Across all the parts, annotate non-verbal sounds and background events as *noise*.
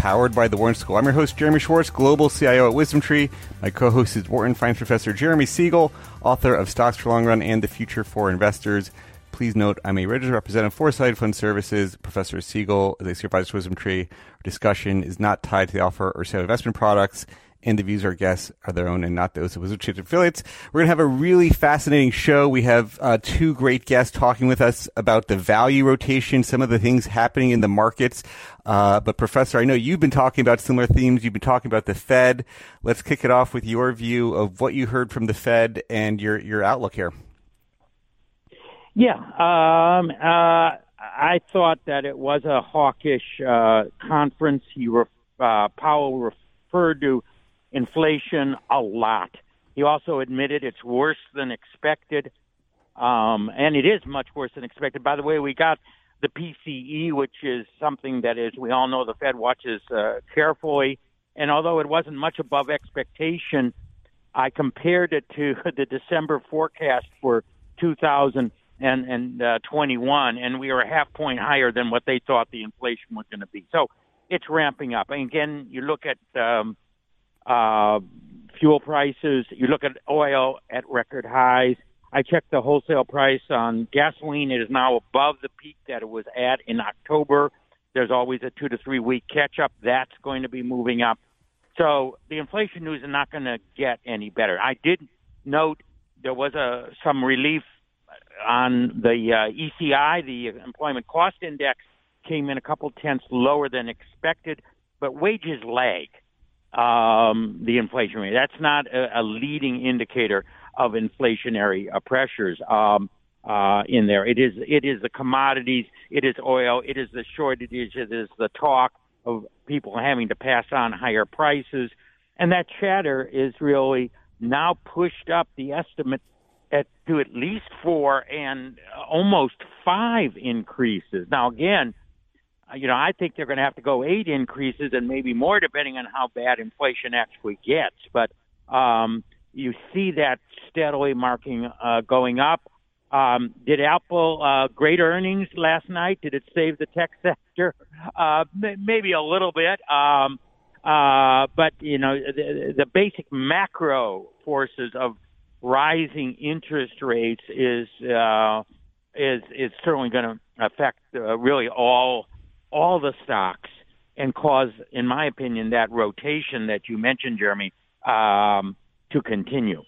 powered by the Wharton School. I'm your host, Jeremy Schwartz, Global CIO at WisdomTree. My co-host is Wharton Finance Professor Jeremy Siegel, author of Stocks for Long Run and the Future for Investors. Please note I'm a registered representative Foreside Fund Services. Professor Siegel is a supervisor at WisdomTree. Our discussion is not tied to the offer or sale of investment products and the views of our guests are their own and not those of Wizard WisdomTree's affiliates. We're going to have a really fascinating show. We have uh, two great guests talking with us about the value rotation, some of the things happening in the markets. Uh, but Professor, I know you've been talking about similar themes. You've been talking about the Fed. Let's kick it off with your view of what you heard from the Fed and your, your outlook here. Yeah, um, uh, I thought that it was a hawkish uh, conference. He ref- uh, Powell referred to inflation a lot. He also admitted it's worse than expected, um, and it is much worse than expected. By the way, we got the PCE, which is something that is we all know the Fed watches uh, carefully, and although it wasn't much above expectation, I compared it to *laughs* the December forecast for 2021, and we were a half point higher than what they thought the inflation was going to be. So it's ramping up. And again, you look at um, uh, fuel prices. You look at oil at record highs. I checked the wholesale price on gasoline. It is now above the peak that it was at in October. There's always a two to three week catch up. That's going to be moving up. So the inflation news is not going to get any better. I did note there was a some relief on the uh, ECI, the Employment Cost Index, came in a couple tenths lower than expected, but wages lag um, the inflation rate. That's not a, a leading indicator of inflationary uh, pressures um, uh, in there. It is it is the commodities, it is oil, it is the shortages, it is the talk of people having to pass on higher prices, and that chatter is really now pushed up the estimate at to at least four and almost five increases. Now again you know, I think they're going to have to go eight increases and maybe more depending on how bad inflation actually gets. But um, you see that steadily marking uh, going up. Um, did Apple uh, great earnings last night? Did it save the tech sector? Uh, maybe a little bit. Um, uh, but you know, the, the basic macro forces of rising interest rates is uh, is is certainly going to affect uh, really all all the stocks and cause, in my opinion, that rotation that you mentioned, Jeremy, um, to continue.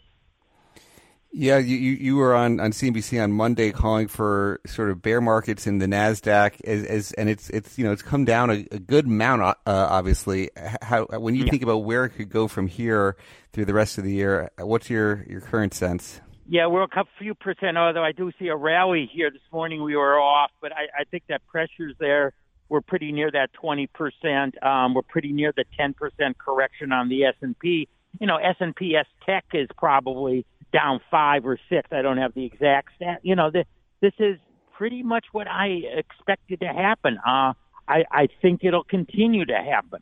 Yeah, you, you were on, on CNBC on Monday calling for sort of bear markets in the Nasdaq as, as and it's it's you know it's come down a, a good amount uh, obviously. How when you yeah. think about where it could go from here through the rest of the year, what's your your current sense? Yeah, we're a couple few percent. Although I do see a rally here this morning, we were off, but I, I think that pressure's there we're pretty near that 20%. Um, we're pretty near the 10% correction on the S&P. You know, S&P S Tech is probably down five or six. I don't have the exact stat. You know, the, this is pretty much what I expected to happen. Uh, I, I think it'll continue to happen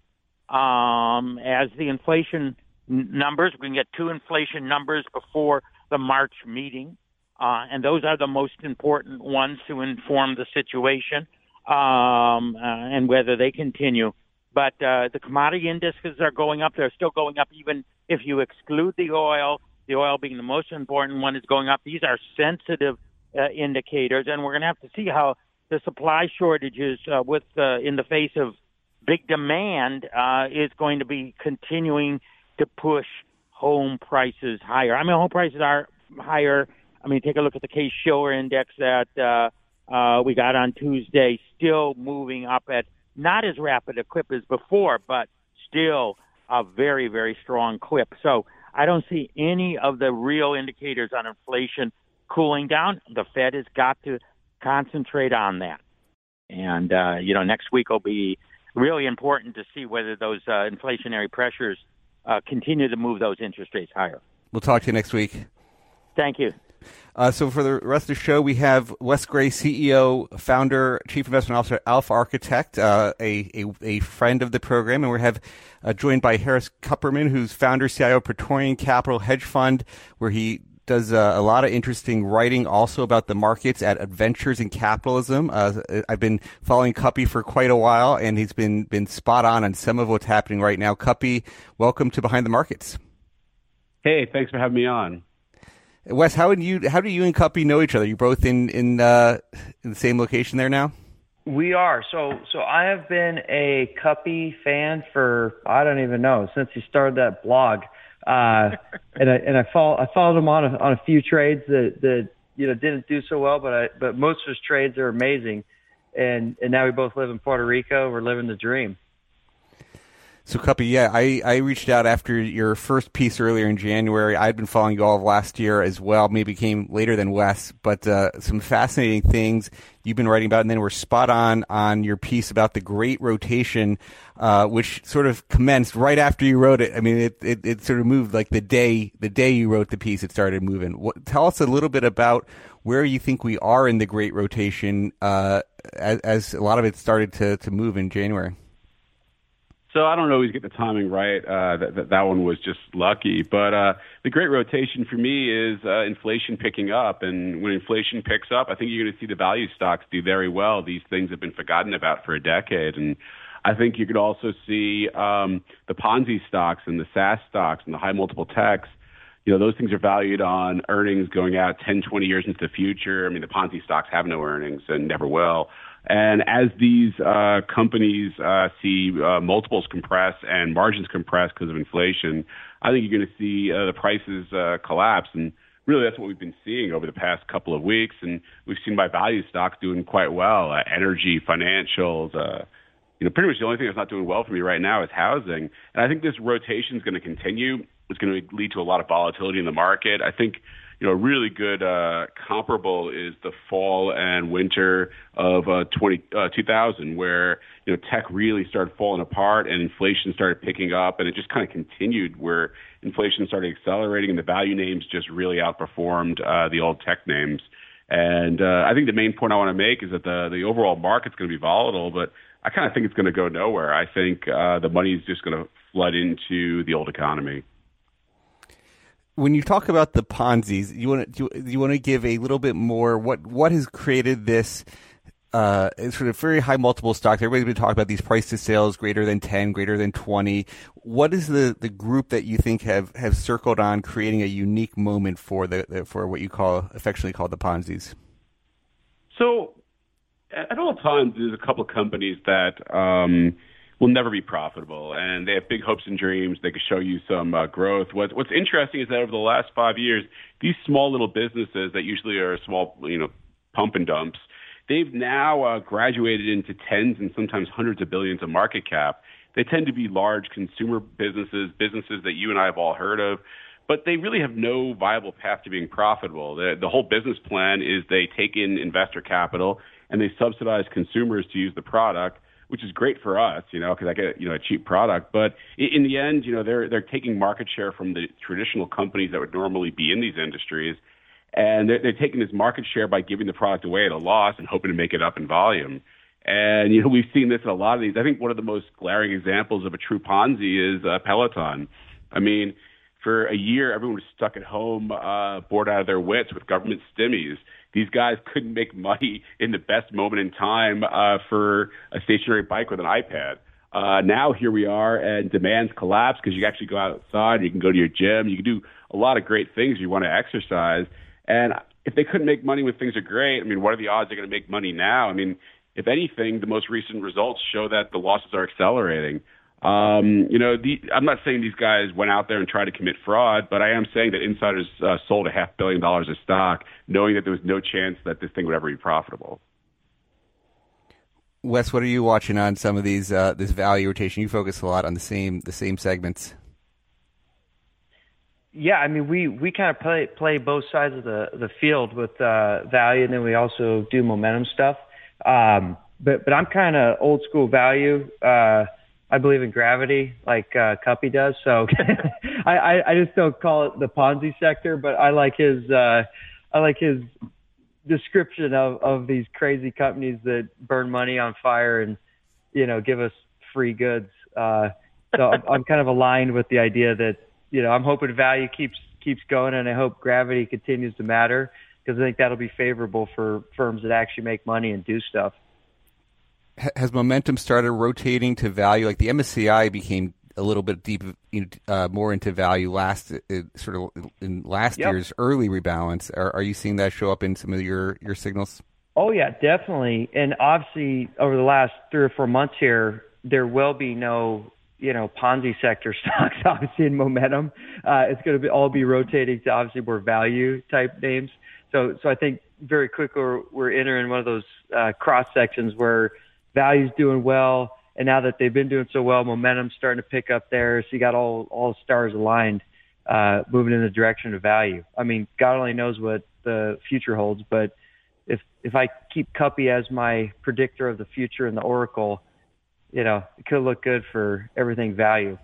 um, as the inflation numbers. We can get two inflation numbers before the March meeting, uh, and those are the most important ones to inform the situation um, uh, and whether they continue. But uh, the commodity indices are going up. They're still going up, even if you exclude the oil. The oil being the most important one is going up. These are sensitive uh, indicators, and we're going to have to see how the supply shortages, uh, with uh, in the face of big demand, uh, is going to be continuing to push home prices higher. I mean, home prices are higher. I mean, take a look at the Case Shiller index that uh, uh, we got on Tuesday, still moving up at not as rapid a clip as before, but still a very, very strong clip. So I don't see any of the real indicators on inflation cooling down. The Fed has got to concentrate on that. And, uh, you know, next week will be really important to see whether those uh, inflationary pressures uh, continue to move those interest rates higher. We'll talk to you next week. Thank you. Uh, so for the rest of the show, we have Wes Gray, CEO, founder, chief investment officer Alpha Architect, uh, a, a, a friend of the program, and we have uh, joined by Harris Kupperman, who's founder, CIO, Praetorian Capital Hedge Fund, where he does uh, a lot of interesting writing also about the markets at Adventures in Capitalism. Uh, I've been following Kuppy for quite a while, and he's been been spot on on some of what's happening right now. Kuppy, welcome to Behind the Markets. Hey, thanks for having me on. Wes, how do you how do you and Kuppy know each other? You both in in, uh, in the same location there now? We are. So so I have been a Kuppy fan for I don't even know since he started that blog. Uh, and I and I follow I followed him on a, on a few trades that that you know didn't do so well, but I but most of his trades are amazing. And and now we both live in Puerto Rico. We're living the dream. So, Kuppy, yeah, I, I reached out after your first piece earlier in January. I'd been following you all of last year as well. Maybe came later than Wes, but uh, some fascinating things you've been writing about, and then we're spot on on your piece about the Great Rotation, uh, which sort of commenced right after you wrote it. I mean, it, it, it sort of moved like the day the day you wrote the piece, it started moving. What, tell us a little bit about where you think we are in the Great Rotation uh, as, as a lot of it started to to move in January. So I don't always get the timing right. Uh, that, that, one was just lucky. But uh, the great rotation for me is uh, inflation picking up, and when inflation picks up, I think you're going to see the value stocks do very well. These things have been forgotten about for a decade, and I think you could also see um, the Ponzi stocks and the SaaS stocks and the high multiple techs. You know, those things are valued on earnings going out 10, 20 years into the future. I mean, the Ponzi stocks have no earnings and never will. And as these uh, companies uh, see uh, multiples compress and margins compress because of inflation, I think you're going to see uh, the prices uh, collapse. And really, that's what we've been seeing over the past couple of weeks. And we've seen my value stocks doing quite well: uh, energy, financials. you know, pretty much the only thing that's not doing well for me right now is housing. And I think this rotation is going to continue. It's going to lead to a lot of volatility in the market. I think you know, really good uh, comparable is the fall and winter of uh, 20, uh, 2000, where you know tech really started falling apart and inflation started picking up, and it just kind of continued where inflation started accelerating and the value names just really outperformed uh, the old tech names. And uh, I think the main point I want to make is that the the overall market's going to be volatile, but I kind of think it's going to go nowhere. I think uh, the money is just going to flood into the old economy when you talk about the Ponzi's, you want to you, you want to give a little bit more what what has created this uh, sort of very high multiple stocks. Everybody's been talking about these price to sales greater than ten, greater than twenty. What is the, the group that you think have, have circled on creating a unique moment for the for what you call affectionately called the Ponzi's? So, at all times, there's a couple of companies that. Um, will never be profitable, and they have big hopes and dreams. They could show you some uh, growth. What's What's interesting is that over the last five years, these small little businesses that usually are small, you know, pump and dumps, they've now uh, graduated into tens and sometimes hundreds of billions of market cap. They tend to be large consumer businesses, businesses that you and I have all heard of, but they really have no viable path to being profitable. The, the whole business plan is they take in investor capital and they subsidize consumers to use the product which is great for us, you know, because I get you know a cheap product. But in the end, you know, they're they're taking market share from the traditional companies that would normally be in these industries, and they're, they're taking this market share by giving the product away at a loss and hoping to make it up in volume. And you know, we've seen this in a lot of these. I think one of the most glaring examples of a true Ponzi is uh, Peloton. I mean, for a year, everyone was stuck at home, uh, bored out of their wits with government stimmies these guys couldn't make money in the best moment in time uh, for a stationary bike with an iPad. Uh, now here we are, and demand's collapsed because you actually go outside, you can go to your gym, you can do a lot of great things. You want to exercise, and if they couldn't make money when things are great, I mean, what are the odds they're going to make money now? I mean, if anything, the most recent results show that the losses are accelerating. Um, you know, the, I'm not saying these guys went out there and tried to commit fraud, but I am saying that insiders uh, sold a half billion dollars of stock, knowing that there was no chance that this thing would ever be profitable. Wes, what are you watching on some of these uh, this value rotation? You focus a lot on the same the same segments. Yeah, I mean we we kind of play play both sides of the the field with uh, value, and then we also do momentum stuff. Um, but but I'm kind of old school value. Uh, I believe in gravity like uh, Kuppy does. So *laughs* I, I, I just don't call it the Ponzi sector, but I like his uh, I like his description of of these crazy companies that burn money on fire and you know give us free goods. Uh, so I'm, I'm kind of aligned with the idea that you know I'm hoping value keeps keeps going, and I hope gravity continues to matter because I think that'll be favorable for firms that actually make money and do stuff has momentum started rotating to value? Like the MSCI became a little bit deep, uh, more into value last uh, sort of in last yep. year's early rebalance. Are, are you seeing that show up in some of your your signals? Oh yeah, definitely. And obviously, over the last three or four months here, there will be no you know Ponzi sector *laughs* stocks. Obviously, in momentum, uh, it's going to be all be rotating to obviously more value type names. So so I think very quickly we're, we're entering one of those uh, cross sections where value's doing well, and now that they've been doing so well, momentum's starting to pick up there. So you got all all stars aligned, uh, moving in the direction of value. I mean, God only knows what the future holds, but if if I keep Kuppy as my predictor of the future in the Oracle, you know, it could look good for everything value.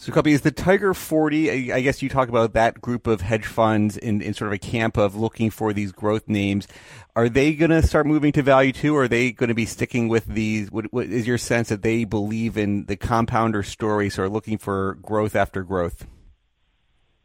So, Kuppy, is the Tiger 40, I guess you talk about that group of hedge funds in, in sort of a camp of looking for these growth names. Are they going to start moving to value too, or are they going to be sticking with these? What, what is your sense that they believe in the compounder story, so are looking for growth after growth?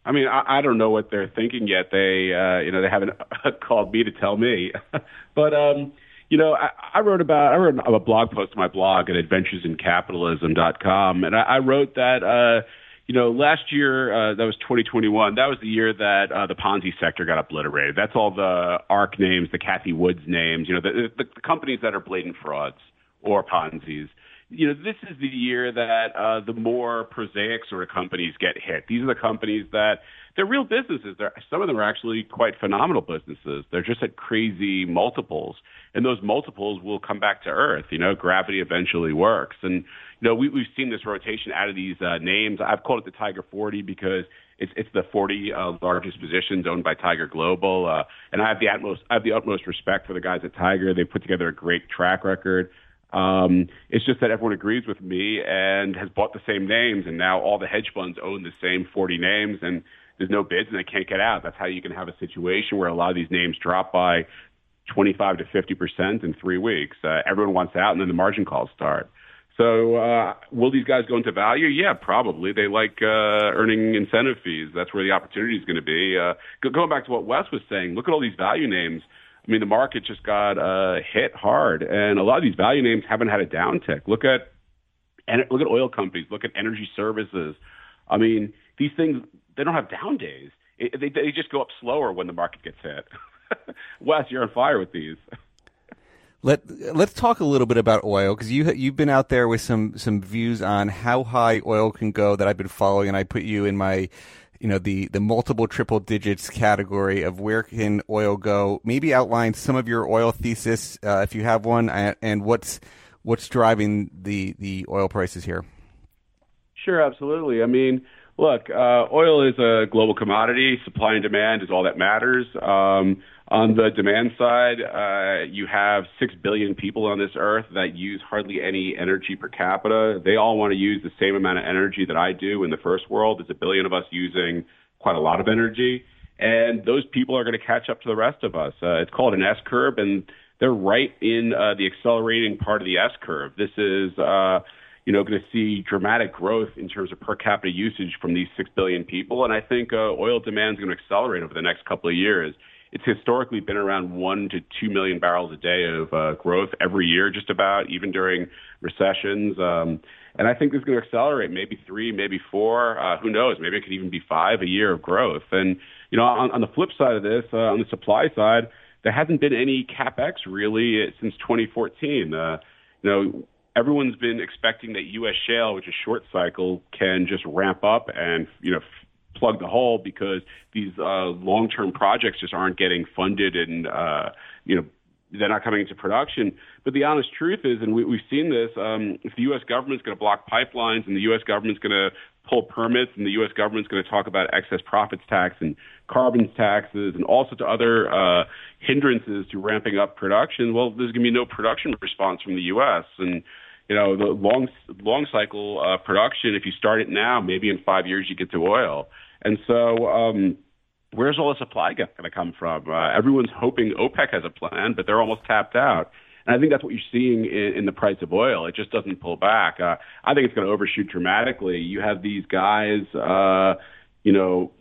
I mean, I, I don't know what they're thinking yet. They, uh, you know, they haven't *laughs* called me to tell me. *laughs* but, um, you know, I, I wrote about I wrote a blog post on my blog at adventuresincapitalism.com, and I, I wrote that uh, you know last year uh, that was 2021. That was the year that uh, the Ponzi sector got obliterated. That's all the ARK names, the Cathie Woods names, you know, the, the, the companies that are blatant frauds or Ponzi's. You know, this is the year that uh, the more prosaic sort of companies get hit. These are the companies that they're real businesses. They're, some of them are actually quite phenomenal businesses. They're just at crazy multiples, and those multiples will come back to earth. You know, gravity eventually works, and you know we, we've seen this rotation out of these uh, names. I've called it the Tiger 40 because it's it's the 40 uh, largest positions owned by Tiger Global, uh, and I have the utmost I have the utmost respect for the guys at Tiger. They put together a great track record. Um, it's just that everyone agrees with me and has bought the same names, and now all the hedge funds own the same 40 names, and there's no bids and they can't get out. That's how you can have a situation where a lot of these names drop by 25 to 50 percent in three weeks. Uh, everyone wants out, and then the margin calls start. So, uh, will these guys go into value? Yeah, probably. They like uh, earning incentive fees. That's where the opportunity is going to be. Uh, going back to what Wes was saying, look at all these value names. I mean, the market just got uh, hit hard, and a lot of these value names haven't had a downtick. Look at and look at oil companies. Look at energy services. I mean, these things they don't have down days. It, they they just go up slower when the market gets hit. *laughs* Wes, you're on fire with these. Let Let's talk a little bit about oil because you you've been out there with some some views on how high oil can go that I've been following, and I put you in my you know the the multiple triple digits category of where can oil go. Maybe outline some of your oil thesis uh, if you have one, and, and what's what's driving the the oil prices here. Sure, absolutely. I mean, Look, uh, oil is a global commodity. Supply and demand is all that matters. Um, on the demand side, uh, you have 6 billion people on this earth that use hardly any energy per capita. They all want to use the same amount of energy that I do in the first world. There's a billion of us using quite a lot of energy. And those people are going to catch up to the rest of us. Uh, it's called an S curve, and they're right in uh, the accelerating part of the S curve. This is uh, you know, going to see dramatic growth in terms of per capita usage from these 6 billion people. And I think uh, oil demand is going to accelerate over the next couple of years. It's historically been around 1 to 2 million barrels a day of uh, growth every year, just about, even during recessions. Um, and I think this is going to accelerate, maybe three, maybe four. Uh, who knows? Maybe it could even be five a year of growth. And, you know, on, on the flip side of this, uh, on the supply side, there hasn't been any capex really since 2014. Uh, you know, everyone's been expecting that U.S. shale, which is short cycle, can just ramp up and you know f- plug the hole because these uh, long-term projects just aren't getting funded and uh, you know they're not coming into production. But the honest truth is, and we, we've seen this, um, if the U.S. government's going to block pipelines and the U.S. government's going to pull permits and the U.S. government's going to talk about excess profits tax and carbon taxes and all sorts of other uh, hindrances to ramping up production, well, there's going to be no production response from the U.S. And you know, the long long cycle uh, production. If you start it now, maybe in five years you get to oil. And so, um, where's all the supply going to come from? Uh, everyone's hoping OPEC has a plan, but they're almost tapped out. And I think that's what you're seeing in, in the price of oil. It just doesn't pull back. Uh, I think it's going to overshoot dramatically. You have these guys, uh, you know,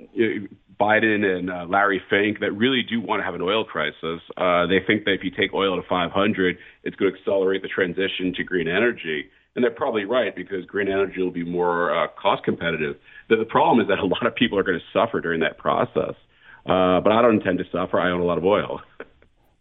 Biden and uh, Larry Fink that really do want to have an oil crisis. Uh, they think that if you take oil to 500, it's going to accelerate the transition to green energy. And they're probably right because green energy will be more uh, cost competitive. But the problem is that a lot of people are going to suffer during that process. Uh, but I don't intend to suffer. I own a lot of oil.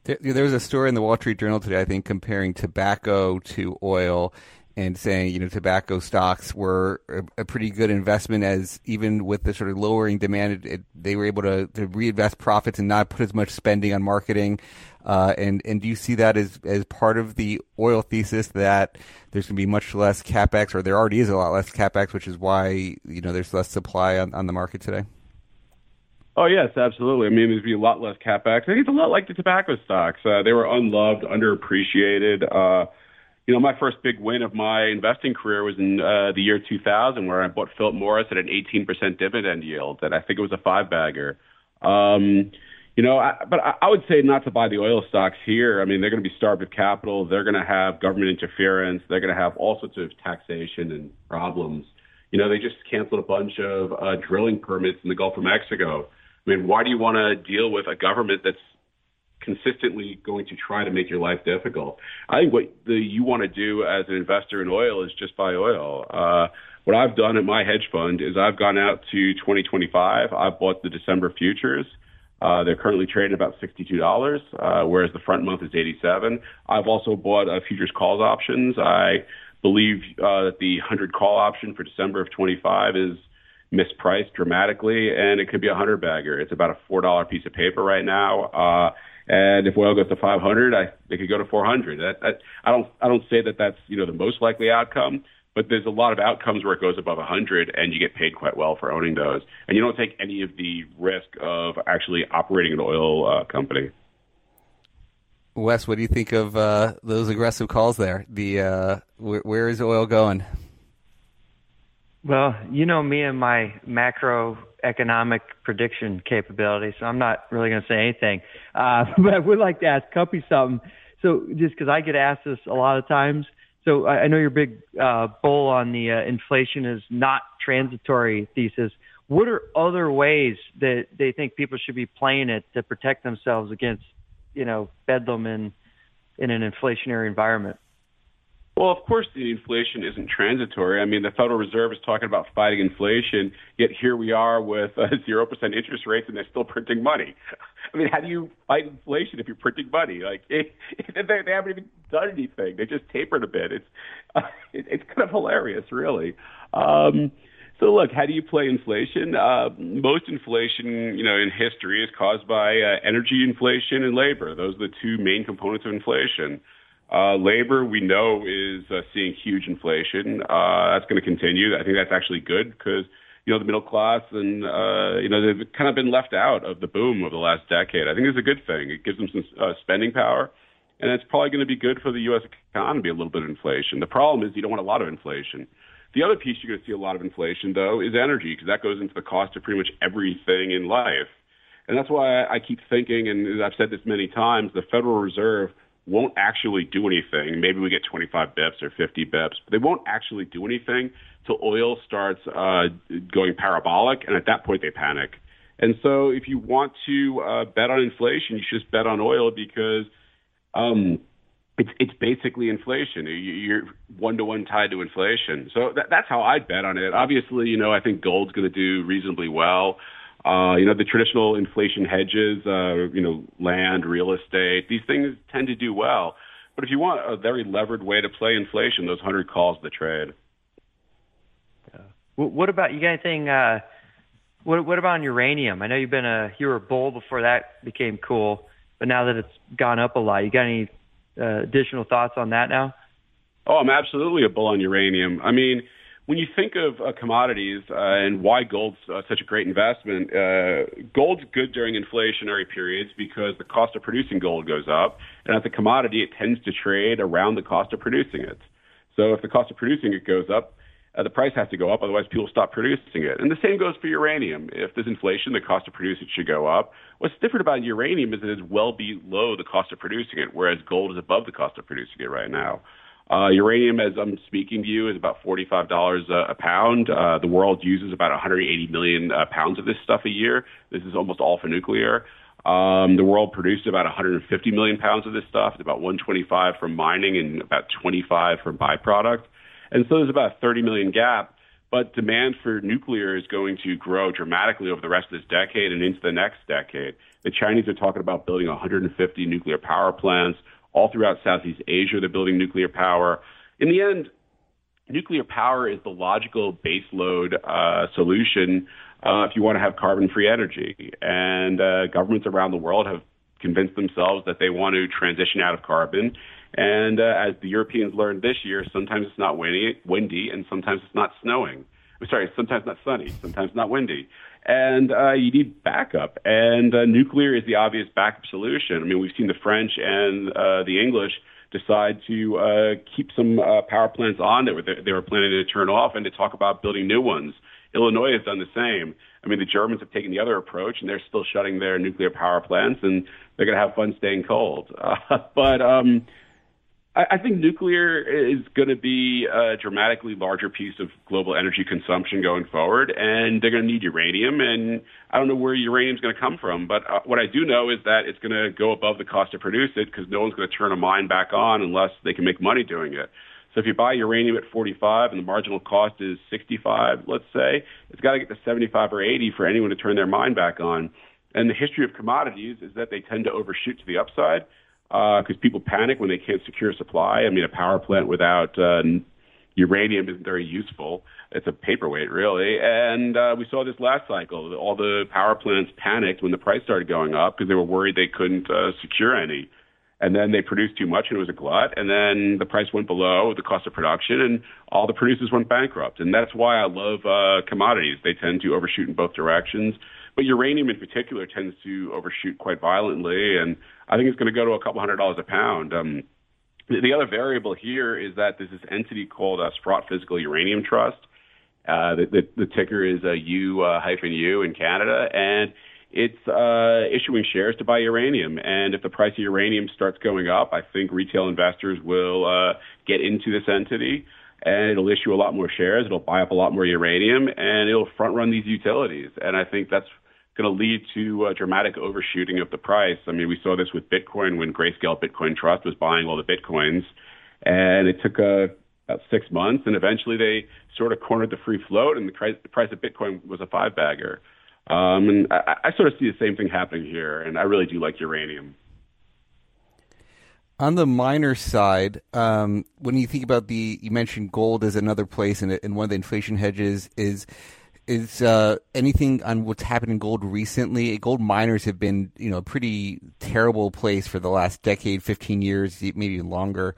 There was a story in the Wall Street Journal today, I think, comparing tobacco to oil and saying, you know, tobacco stocks were a, a pretty good investment as even with the sort of lowering demand, it, it, they were able to, to reinvest profits and not put as much spending on marketing. Uh, and, and do you see that as, as part of the oil thesis that there's going to be much less capex, or there already is a lot less capex, which is why, you know, there's less supply on, on the market today? Oh yes, absolutely. I mean, there'd be a lot less capex. I think it's a lot like the tobacco stocks. Uh, they were unloved, underappreciated. Uh, you know, my first big win of my investing career was in uh, the year 2000, where I bought Philip Morris at an 18% dividend yield, and I think it was a five bagger. Um, you know, I, but I, I would say not to buy the oil stocks here. I mean, they're going to be starved of capital. They're going to have government interference. They're going to have all sorts of taxation and problems. You know, they just canceled a bunch of uh, drilling permits in the Gulf of Mexico. I mean, why do you want to deal with a government that's consistently going to try to make your life difficult? I think what the, you want to do as an investor in oil is just buy oil. Uh, what I've done at my hedge fund is I've gone out to 2025. I've bought the December futures. Uh, they're currently trading about $62, uh, whereas the front month is 87. I've also bought uh, futures calls options. I believe uh, that the 100 call option for December of 25 is mispriced dramatically, and it could be a hundred bagger. It's about a four dollar piece of paper right now. Uh, and if oil goes to 500, I it could go to 400. That, that, I don't I don't say that that's you know the most likely outcome, but there's a lot of outcomes where it goes above 100 and you get paid quite well for owning those, and you don't take any of the risk of actually operating an oil uh, company. Wes, what do you think of uh, those aggressive calls there? The uh, wh- where is oil going? Well, you know me and my macroeconomic prediction capability, so I'm not really going to say anything. Uh, *laughs* but I would like to ask Kuppy something. So just because I get asked this a lot of times. So I, I know your big uh, bull on the uh, inflation is not transitory thesis. What are other ways that they think people should be playing it to protect themselves against, you know, bedlam in in an inflationary environment? Well, of course, the inflation isn't transitory. I mean, the Federal Reserve is talking about fighting inflation, yet here we are with uh, *laughs* zero percent interest rates, and they're still printing money. *laughs* I mean, how do you fight inflation if you're printing money? Like, it, *laughs* it, they, they haven't even done anything; they just tapered a bit. It's uh, it, it's kind of hilarious, really. Um, so, look, how do you play inflation? Uh, most inflation, you know, in history is caused by uh, energy inflation and labor. Those are the two main components of inflation. Uh, labor, we know, is uh, seeing huge inflation. Uh, that's going to continue. I think that's actually good because you know the middle class and uh, you know they've kind of been left out of the boom of the last decade. I think it's a good thing. It gives them some uh, spending power, and it's probably going to be good for the U.S. economy. A little bit of inflation. The problem is you don't want a lot of inflation. The other piece you're going to see a lot of inflation though is energy because that goes into the cost of pretty much everything in life. And that's why I keep thinking, and I've said this many times, the Federal Reserve won't actually do anything. Maybe we get 25 bips or 50 bips, but they won't actually do anything till oil starts uh, going parabolic, and at that point they panic. And so, if you want to uh, bet on inflation, you should just bet on oil because um, it's it's basically inflation. You're one to one tied to inflation. So that, that's how I'd bet on it. Obviously, you know, I think gold's going to do reasonably well. Uh, you know, the traditional inflation hedges, uh, you know, land, real estate, these things tend to do well. But if you want a very levered way to play inflation, those 100 calls the trade. Yeah. What about, you got anything, uh, what, what about on uranium? I know you've been a, you were a bull before that became cool, but now that it's gone up a lot, you got any uh, additional thoughts on that now? Oh, I'm absolutely a bull on uranium. I mean, when you think of uh, commodities uh, and why gold's uh, such a great investment, uh, gold's good during inflationary periods because the cost of producing gold goes up, and as a commodity, it tends to trade around the cost of producing it. So if the cost of producing it goes up, uh, the price has to go up, otherwise people stop producing it. And the same goes for uranium. If there's inflation, the cost to produce it should go up. What's different about uranium is that it's well below the cost of producing it, whereas gold is above the cost of producing it right now. Uh, uranium, as I'm speaking to you, is about $45 a, a pound. Uh, the world uses about 180 million uh, pounds of this stuff a year. This is almost all for nuclear. Um, the world produced about 150 million pounds of this stuff. It's about 125 from mining and about 25 from byproduct. And so there's about a 30 million gap. But demand for nuclear is going to grow dramatically over the rest of this decade and into the next decade. The Chinese are talking about building 150 nuclear power plants. All throughout Southeast Asia, they're building nuclear power. In the end, nuclear power is the logical baseload uh, solution uh, if you want to have carbon-free energy. And uh, governments around the world have convinced themselves that they want to transition out of carbon and uh, as the Europeans learned this year, sometimes it's not windy, windy, and sometimes it's not snowing. I'm sorry, sometimes not sunny, sometimes not windy, and uh, you need backup. And uh, nuclear is the obvious backup solution. I mean, we've seen the French and uh, the English decide to uh, keep some uh, power plants on that were, they were planning to turn off, and to talk about building new ones. Illinois has done the same. I mean, the Germans have taken the other approach, and they're still shutting their nuclear power plants, and they're going to have fun staying cold. Uh, *laughs* but um, I, I think nuclear is going to be a dramatically larger piece of global energy consumption going forward, and they're going to need uranium. And I don't know where uranium is going to come from, but uh, what I do know is that it's going to go above the cost to produce it because no one's going to turn a mine back on unless they can make money doing it. So if you buy uranium at 45 and the marginal cost is 65, let's say, it's got to get to 75 or 80 for anyone to turn their mine back on. And the history of commodities is that they tend to overshoot to the upside because uh, people panic when they can't secure supply. I mean, a power plant without uh, uranium isn't very useful. It's a paperweight, really. And uh, we saw this last cycle. All the power plants panicked when the price started going up because they were worried they couldn't uh, secure any. And then they produced too much and it was a glut. And then the price went below the cost of production and all the producers went bankrupt. And that's why I love uh, commodities. They tend to overshoot in both directions. But uranium in particular tends to overshoot quite violently, and I think it's going to go to a couple hundred dollars a pound. Um, the other variable here is that there's this entity called a Sprott Physical Uranium Trust. Uh, the, the, the ticker is a U uh, hyphen U in Canada, and it's uh, issuing shares to buy uranium. And if the price of uranium starts going up, I think retail investors will uh, get into this entity and it'll issue a lot more shares. It'll buy up a lot more uranium, and it'll front run these utilities. And I think that's going to lead to a dramatic overshooting of the price. I mean, we saw this with Bitcoin when Grayscale Bitcoin Trust was buying all the Bitcoins, and it took uh, about six months, and eventually they sort of cornered the free float, and the price, the price of Bitcoin was a five bagger. Um, and I, I sort of see the same thing happening here, and I really do like uranium. On the miner side, um, when you think about the, you mentioned gold as another place, and, and one of the inflation hedges is is uh, anything on what's happened in gold recently? Gold miners have been, you know, a pretty terrible place for the last decade, 15 years, maybe longer.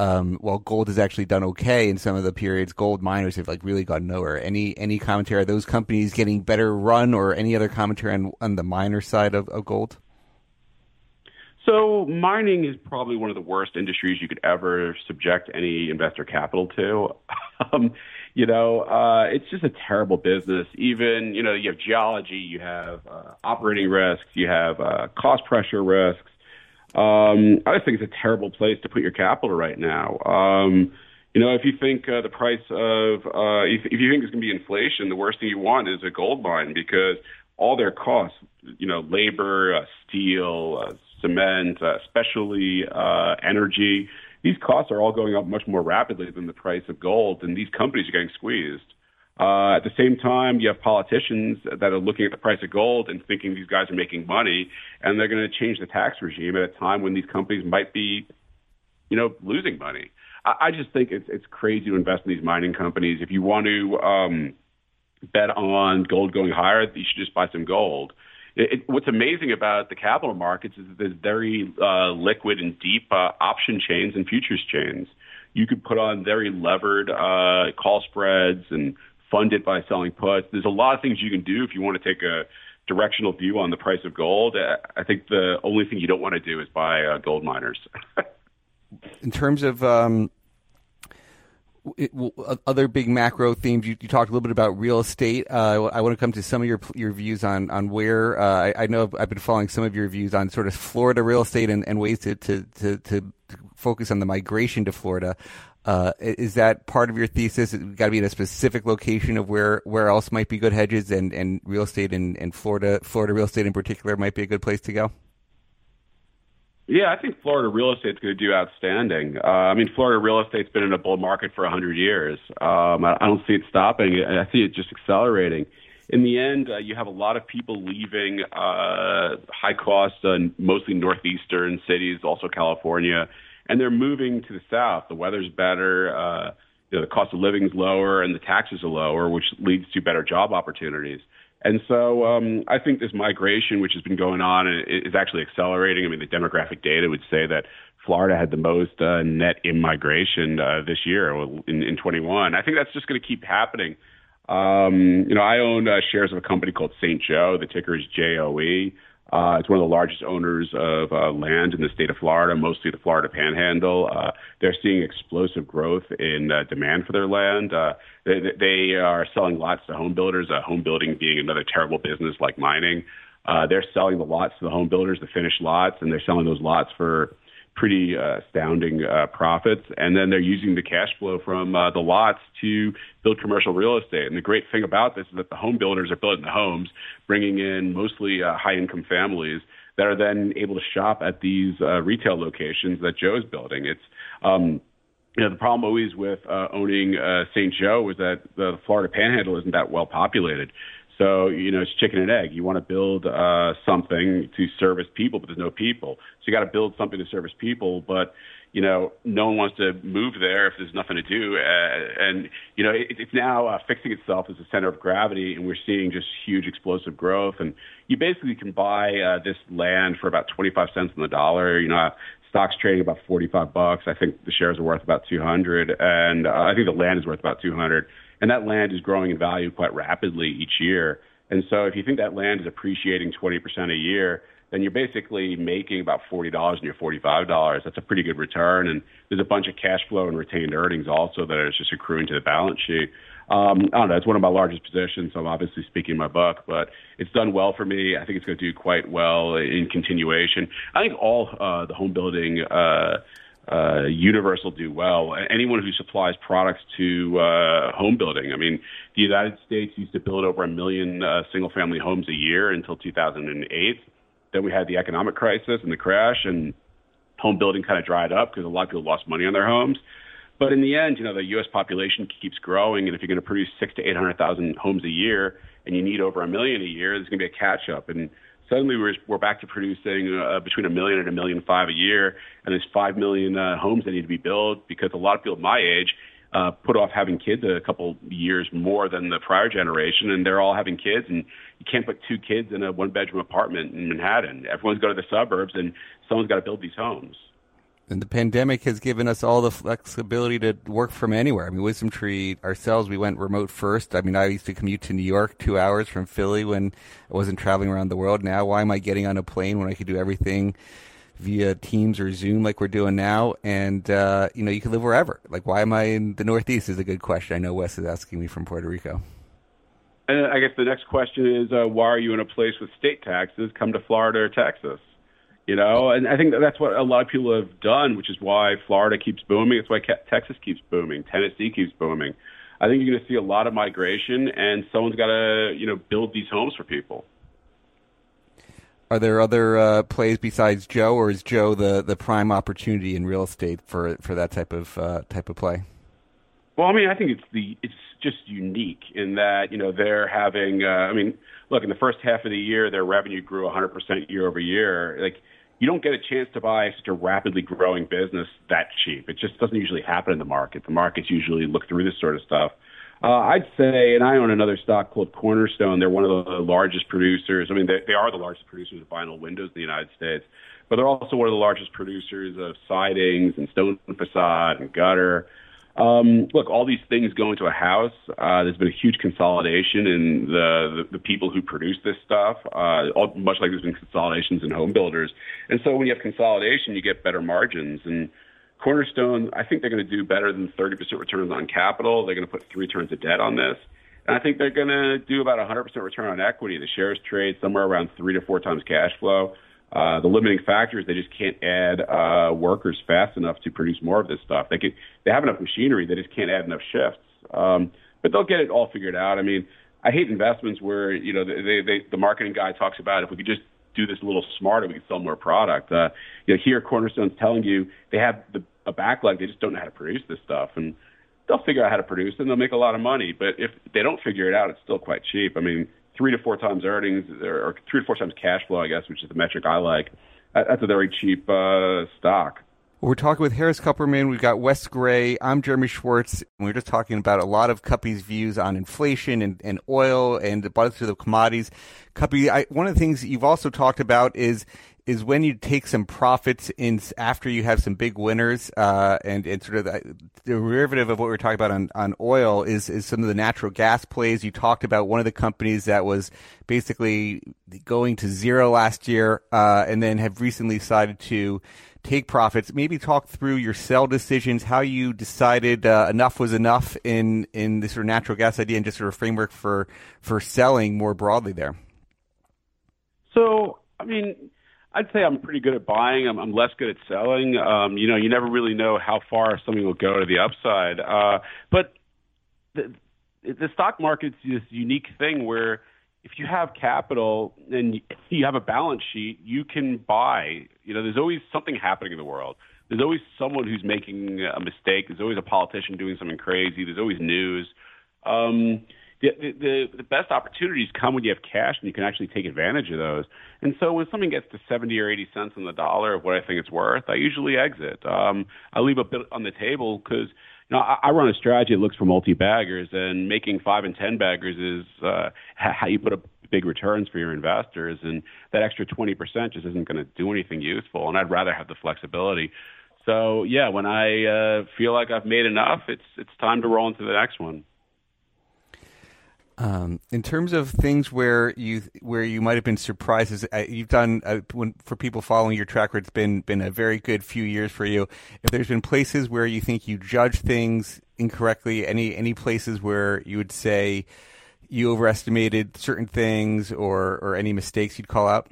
Um, while gold has actually done okay in some of the periods, gold miners have like really gone nowhere. Any any commentary? Are those companies getting better run, or any other commentary on, on the miner side of, of gold? So mining is probably one of the worst industries you could ever subject any investor capital to. *laughs* um, you know, uh, it's just a terrible business. Even, you know, you have geology, you have uh, operating risks, you have uh, cost pressure risks. Um, I just think it's a terrible place to put your capital right now. Um, you know, if you think uh, the price of, uh, if, if you think it's going to be inflation, the worst thing you want is a gold mine because all their costs, you know, labor, uh, steel, uh, cement, uh, especially uh, energy, these costs are all going up much more rapidly than the price of gold, and these companies are getting squeezed. Uh, at the same time, you have politicians that are looking at the price of gold and thinking these guys are making money, and they're going to change the tax regime at a time when these companies might be, you know, losing money. I, I just think it's it's crazy to invest in these mining companies. If you want to um, bet on gold going higher, you should just buy some gold it, what's amazing about the capital markets is that there's very uh, liquid and deep uh, option chains and futures chains. You could put on very levered uh, call spreads and fund it by selling puts. There's a lot of things you can do if you want to take a directional view on the price of gold. I think the only thing you don't want to do is buy uh, gold miners. *laughs* In terms of um, it, well, other big macro themes. You, you, talked a little bit about real estate. Uh, I want to come to some of your your views on on where uh, I, I, know I've been following some of your views on sort of Florida real estate and, and ways to, to, to, to, focus on the migration to Florida. Uh, is that part of your thesis? It's got to be in a specific location of where, where else might be good hedges, and, and real estate in, in Florida, Florida real estate in particular, might be a good place to go. Yeah, I think Florida real estate's going to do outstanding. Uh, I mean, Florida real estate's been in a bull market for 100 years. Um, I, I don't see it stopping. I see it just accelerating. In the end, uh, you have a lot of people leaving uh, high cost, uh, mostly northeastern cities, also California, and they're moving to the south. The weather's better, uh, you know, the cost of living is lower, and the taxes are lower, which leads to better job opportunities. And so um, I think this migration, which has been going on, is actually accelerating. I mean, the demographic data would say that Florida had the most uh, net immigration uh, this year in, in 21. I think that's just going to keep happening. Um, you know, I own uh, shares of a company called St. Joe. The ticker is JOE. Uh, it's one of the largest owners of uh, land in the state of Florida, mostly the Florida Panhandle. Uh, they're seeing explosive growth in uh, demand for their land. Uh, they, they are selling lots to home builders. Uh, home building being another terrible business like mining. Uh, they're selling the lots to the home builders, the finished lots, and they're selling those lots for pretty uh, astounding uh, profits. And then they're using the cash flow from uh, the lots to build commercial real estate. And the great thing about this is that the home builders are building the homes, bringing in mostly uh, high income families that are then able to shop at these uh, retail locations that Joe's building. It's um, you know, the problem always with uh, owning uh, St. Joe is that the Florida Panhandle isn't that well populated. So, you know, it's chicken and egg. You want to build uh, something to service people, but there's no people. So you got to build something to service people, but you know, no one wants to move there if there's nothing to do. Uh, and you know, it, it's now uh, fixing itself as a center of gravity, and we're seeing just huge explosive growth. And you basically can buy uh, this land for about 25 cents on the dollar. You know, stock's trading about 45 bucks. I think the shares are worth about 200, and uh, I think the land is worth about 200 and that land is growing in value quite rapidly each year. And so if you think that land is appreciating 20% a year, then you're basically making about $40 and you're $45. That's a pretty good return. And there's a bunch of cash flow and retained earnings also that is just accruing to the balance sheet. Um, I don't know. It's one of my largest positions, so I'm obviously speaking my book, but it's done well for me. I think it's going to do quite well in continuation. I think all uh, the home building uh, uh, universe will do well. Anyone who supplies products to uh, home building. I mean, the United States used to build over a million uh, single family homes a year until 2008. Then we had the economic crisis and the crash, and home building kind of dried up because a lot of people lost money on their homes. But in the end, you know, the U.S. population keeps growing, and if you're going to produce six to eight hundred thousand homes a year, and you need over a million a year, there's going to be a catch up. And suddenly we're, we're back to producing uh, between a million and a million five a year, and there's five million uh, homes that need to be built because a lot of people my age uh, put off having kids a couple years more than the prior generation, and they're all having kids, and you can't put two kids in a one bedroom apartment in Manhattan. Everyone's going to the suburbs, and someone's got to build these homes. And the pandemic has given us all the flexibility to work from anywhere. I mean, WisdomTree ourselves, we went remote first. I mean, I used to commute to New York two hours from Philly when I wasn't traveling around the world. Now, why am I getting on a plane when I could do everything via Teams or Zoom like we're doing now? And, uh, you know, you can live wherever. Like, why am I in the Northeast is a good question. I know Wes is asking me from Puerto Rico. And I guess the next question is, uh, why are you in a place with state taxes? Come to Florida or Texas you know, and I think that that's what a lot of people have done, which is why Florida keeps booming. It's why Texas keeps booming. Tennessee keeps booming. I think you're going to see a lot of migration, and someone's got to, you know, build these homes for people. Are there other uh, plays besides Joe, or is Joe the, the prime opportunity in real estate for for that type of uh, type of play? Well, I mean, I think it's the it's just unique in that you know they're having. Uh, I mean, look in the first half of the year, their revenue grew 100% year over year. Like you don't get a chance to buy such a rapidly growing business that cheap. It just doesn't usually happen in the market. The markets usually look through this sort of stuff. Uh, I'd say, and I own another stock called Cornerstone. They're one of the largest producers. I mean, they, they are the largest producers of vinyl windows in the United States, but they're also one of the largest producers of sidings and stone facade and gutter. Um, look, all these things go into a house. Uh, there's been a huge consolidation in the, the, the people who produce this stuff, uh, all, much like there's been consolidations in home builders. And so when you have consolidation, you get better margins. And Cornerstone, I think they're going to do better than 30% returns on capital. They're going to put three turns of debt on this. And I think they're going to do about 100% return on equity. The shares trade somewhere around three to four times cash flow. Uh, the limiting factor is they just can't add uh, workers fast enough to produce more of this stuff. They can, they have enough machinery, they just can't add enough shifts. Um, but they'll get it all figured out. I mean, I hate investments where you know they, they, the marketing guy talks about if we could just do this a little smarter, we could sell more product. Uh, you know, here Cornerstone's telling you they have the, a backlog, they just don't know how to produce this stuff, and they'll figure out how to produce it and they'll make a lot of money. But if they don't figure it out, it's still quite cheap. I mean, three to four times earnings or three to four times cash flow, I guess, which is the metric I like. That's a very cheap uh, stock. We're talking with Harris Kupperman. We've got Wes Gray. I'm Jeremy Schwartz. And we're just talking about a lot of Kuppy's views on inflation and, and oil and the bunch of commodities. Kuppy, I, one of the things you've also talked about is is when you take some profits in after you have some big winners, uh, and, and sort of the, derivative of what we are talking about on, on oil is, is some of the natural gas plays. You talked about one of the companies that was basically going to zero last year, uh, and then have recently decided to take profits. Maybe talk through your sell decisions, how you decided uh, enough was enough in in this sort of natural gas idea, and just sort of framework for for selling more broadly there. So, I mean, I'd say I'm pretty good at buying. I'm, I'm less good at selling. Um, you know, you never really know how far something will go to the upside. Uh, but the, the stock market's this unique thing where if you have capital and you have a balance sheet, you can buy. You know, there's always something happening in the world. There's always someone who's making a mistake. There's always a politician doing something crazy. There's always news. Um, the, the, the best opportunities come when you have cash and you can actually take advantage of those. And so when something gets to 70 or 80 cents on the dollar of what I think it's worth, I usually exit. Um, I leave a bit on the table because you know, I, I run a strategy that looks for multi-baggers, and making five and ten baggers is uh, how you put up big returns for your investors. And that extra 20% just isn't going to do anything useful. And I'd rather have the flexibility. So yeah, when I uh, feel like I've made enough, it's it's time to roll into the next one. Um, in terms of things where you where you might have been surprised, is, uh, you've done uh, when, for people following your track record, it's been been a very good few years for you. If there's been places where you think you judge things incorrectly, any any places where you would say you overestimated certain things, or or any mistakes you'd call out.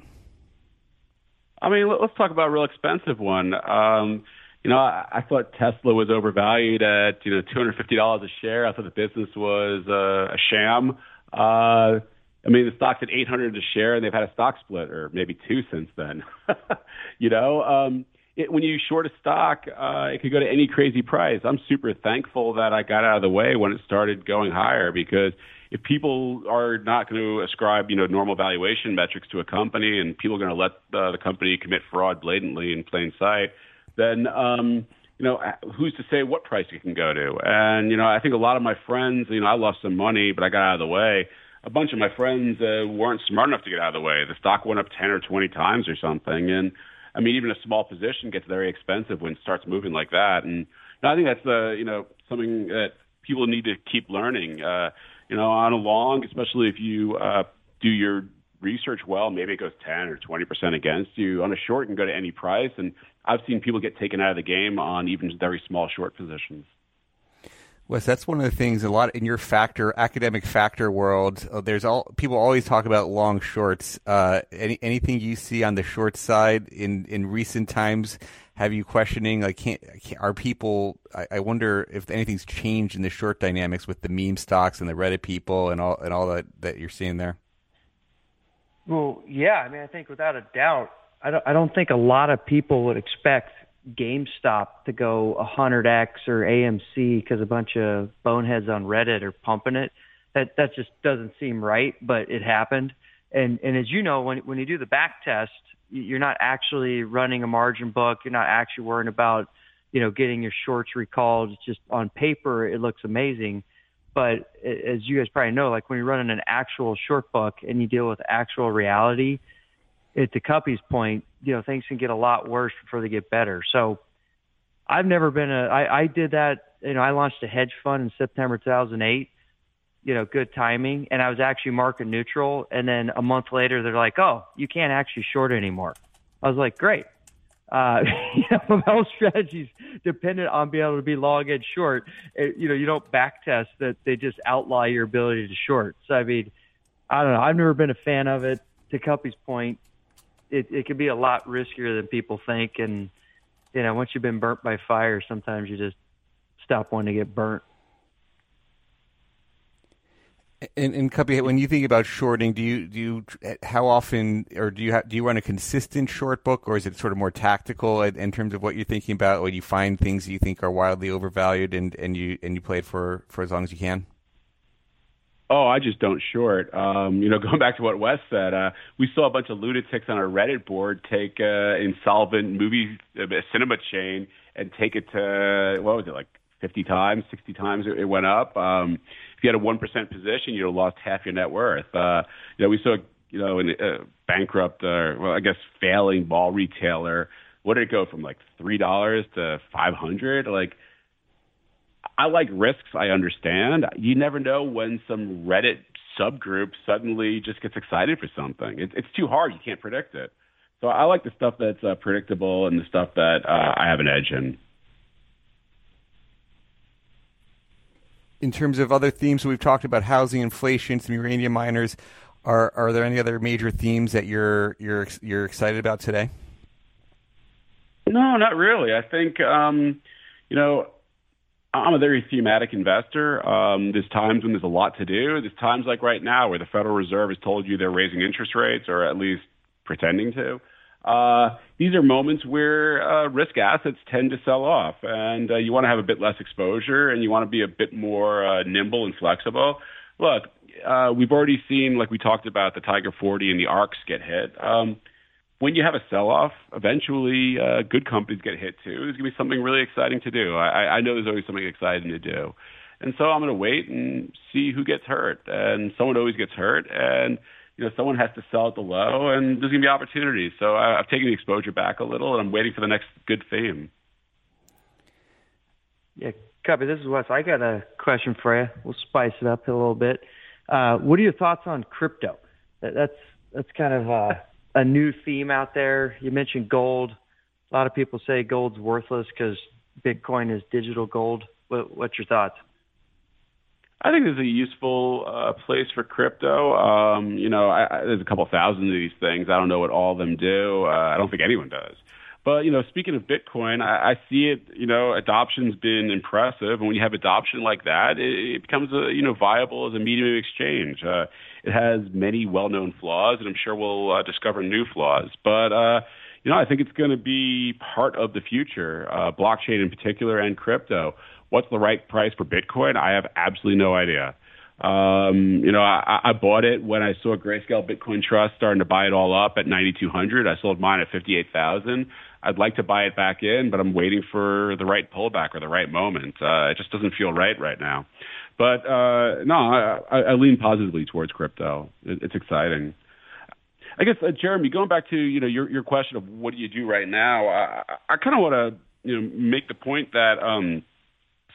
I mean, let's talk about a real expensive one. Um, you know, I, I thought Tesla was overvalued at you know two hundred fifty dollars a share. I thought the business was uh, a sham. Uh, I mean, the stock's at eight hundred a share, and they've had a stock split, or maybe two since then. *laughs* you know, um, it, when you short a stock, uh, it could go to any crazy price. I'm super thankful that I got out of the way when it started going higher because if people are not going to ascribe, you know, normal valuation metrics to a company, and people are going to let uh, the company commit fraud blatantly in plain sight then um, you know who's to say what price it can go to? And you know, I think a lot of my friends, you know, I lost some money, but I got out of the way. A bunch of my friends uh, weren't smart enough to get out of the way. The stock went up ten or twenty times or something, and I mean, even a small position gets very expensive when it starts moving like that. And I think that's uh, you know something that people need to keep learning. Uh, you know, on a long, especially if you uh, do your research well, maybe it goes 10 or 20% against you. On a short, you can go to any price. And I've seen people get taken out of the game on even very small short positions. Wes, that's one of the things a lot in your factor academic factor world. Uh, there's all people always talk about long shorts. Uh, any anything you see on the short side in in recent times have you questioning like can't, can't are people? I, I, wonder if anything's changed in the short dynamics with the meme stocks and the Reddit people and all and all that that you're seeing there. Well, yeah. I mean, I think without a doubt, I don't, I don't think a lot of people would expect GameStop to go 100x or AMC because a bunch of boneheads on Reddit are pumping it. That that just doesn't seem right, but it happened. And and as you know, when when you do the back test, you're not actually running a margin book. You're not actually worrying about you know getting your shorts recalled. It's just on paper, it looks amazing but as you guys probably know, like when you're running an actual short book and you deal with actual reality, it, to Kuppy's point, you know, things can get a lot worse before they get better. So I've never been a, I, I did that, you know, I launched a hedge fund in September 2008, you know, good timing. And I was actually market neutral. And then a month later, they're like, oh, you can't actually short anymore. I was like, great. uh, *laughs* you know, most strategies dependent on being able to be long and short. It, you know, you don't back test that they just outlie your ability to short. So I mean, I don't know. I've never been a fan of it. To Kuppy's point, it, it can be a lot riskier than people think, and you know, once you've been burnt by fire, sometimes you just stop wanting to get burnt. And, and Kuppy, when you think about shorting, do you do you how often or do you have, do you run a consistent short book, or is it sort of more tactical in, in terms of what you're thinking about? When you find things you think are wildly overvalued, and, and you and you play it for for as long as you can. Oh, I just don't short. Um, you know, *laughs* going back to what Wes said, uh, we saw a bunch of lunatics on our Reddit board take uh, insolvent movie uh, cinema chain and take it to what was it like 50 times, 60 times it, went up. Um, if you had a 1% position, you'd have lost half your net worth. Uh, you know, we saw, you know, a uh, bankrupt, uh, well, I guess failing ball retailer. What did it go from like $3 to 500? Like, I like risks. I understand. You never know when some Reddit subgroup suddenly just gets excited for something. It, it's too hard. You can't predict it. So I like the stuff that's uh, predictable and the stuff that uh, I have an edge in. In terms of other themes, we've talked about housing, inflation, some uranium miners. Are are there any other major themes that you're you're you're excited about today? No, not really. I think um, you know I'm a very thematic investor. Um, there's times when there's a lot to do. There's times like right now where the Federal Reserve has told you they're raising interest rates, or at least pretending to. Uh, these are moments where uh, risk assets tend to sell off, and uh, you want to have a bit less exposure, and you want to be a bit more uh, nimble and flexible. Look, uh, we've already seen, like we talked about, the Tiger 40 and the ARKs get hit. Um, when you have a sell-off, eventually uh, good companies get hit too. There's going to be something really exciting to do. I, I know there's always something exciting to do. And so I'm going to wait and see who gets hurt. And someone always gets hurt. And, you know, someone has to sell at the low and there's going to be opportunities. So I, I've taken the exposure back a little and I'm waiting for the next good theme. Yeah, Kuppy, this is Wes. I got a question for you. We'll spice it up a little bit. Uh, what are your thoughts on crypto? That's that's kind of uh, a new theme out there. You mentioned gold. A lot of people say gold's worthless because Bitcoin is digital gold. What, what's your thoughts? I think there's a useful uh, place for crypto. Um, you know, I, I, there's a couple thousand of these things. I don't know what all of them do. Uh, I don't think anyone does. But you know, speaking of Bitcoin, I, I see it. You know, adoption's been impressive, and when you have adoption like that, it, it becomes a you know viable as a medium of exchange. Uh, it has many well-known flaws, and I'm sure we'll uh, discover new flaws. But uh, you know, I think it's going to be part of the future, uh, blockchain in particular, and crypto. What's the right price for Bitcoin? I have absolutely no idea. Um, you know, I, I bought it when I saw Grayscale Bitcoin Trust starting to buy it all up at 9,200. I sold mine at 58,000. I'd like to buy it back in, but I'm waiting for the right pullback or the right moment. Uh, it just doesn't feel right right now. But uh, no, I, I, I lean positively towards crypto. It, it's exciting. I guess, uh, Jeremy, going back to you know your your question of what do you do right now, I, I kind of want to you know make the point that um,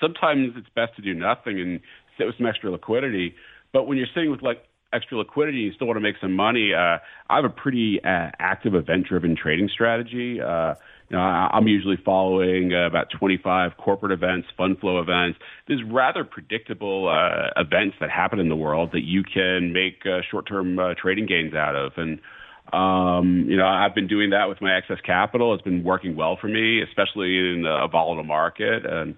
sometimes it's best to do nothing and sit with some extra liquidity. But when you're sitting with like extra liquidity, you still want to make some money. Uh, I have a pretty uh, active event-driven trading strategy. Uh, you know, I'm usually following uh, about 25 corporate events, fund flow events. There's rather predictable uh, events that happen in the world that you can make uh, short-term uh, trading gains out of. And um, you know, I've been doing that with my excess capital. It's been working well for me, especially in a volatile market. And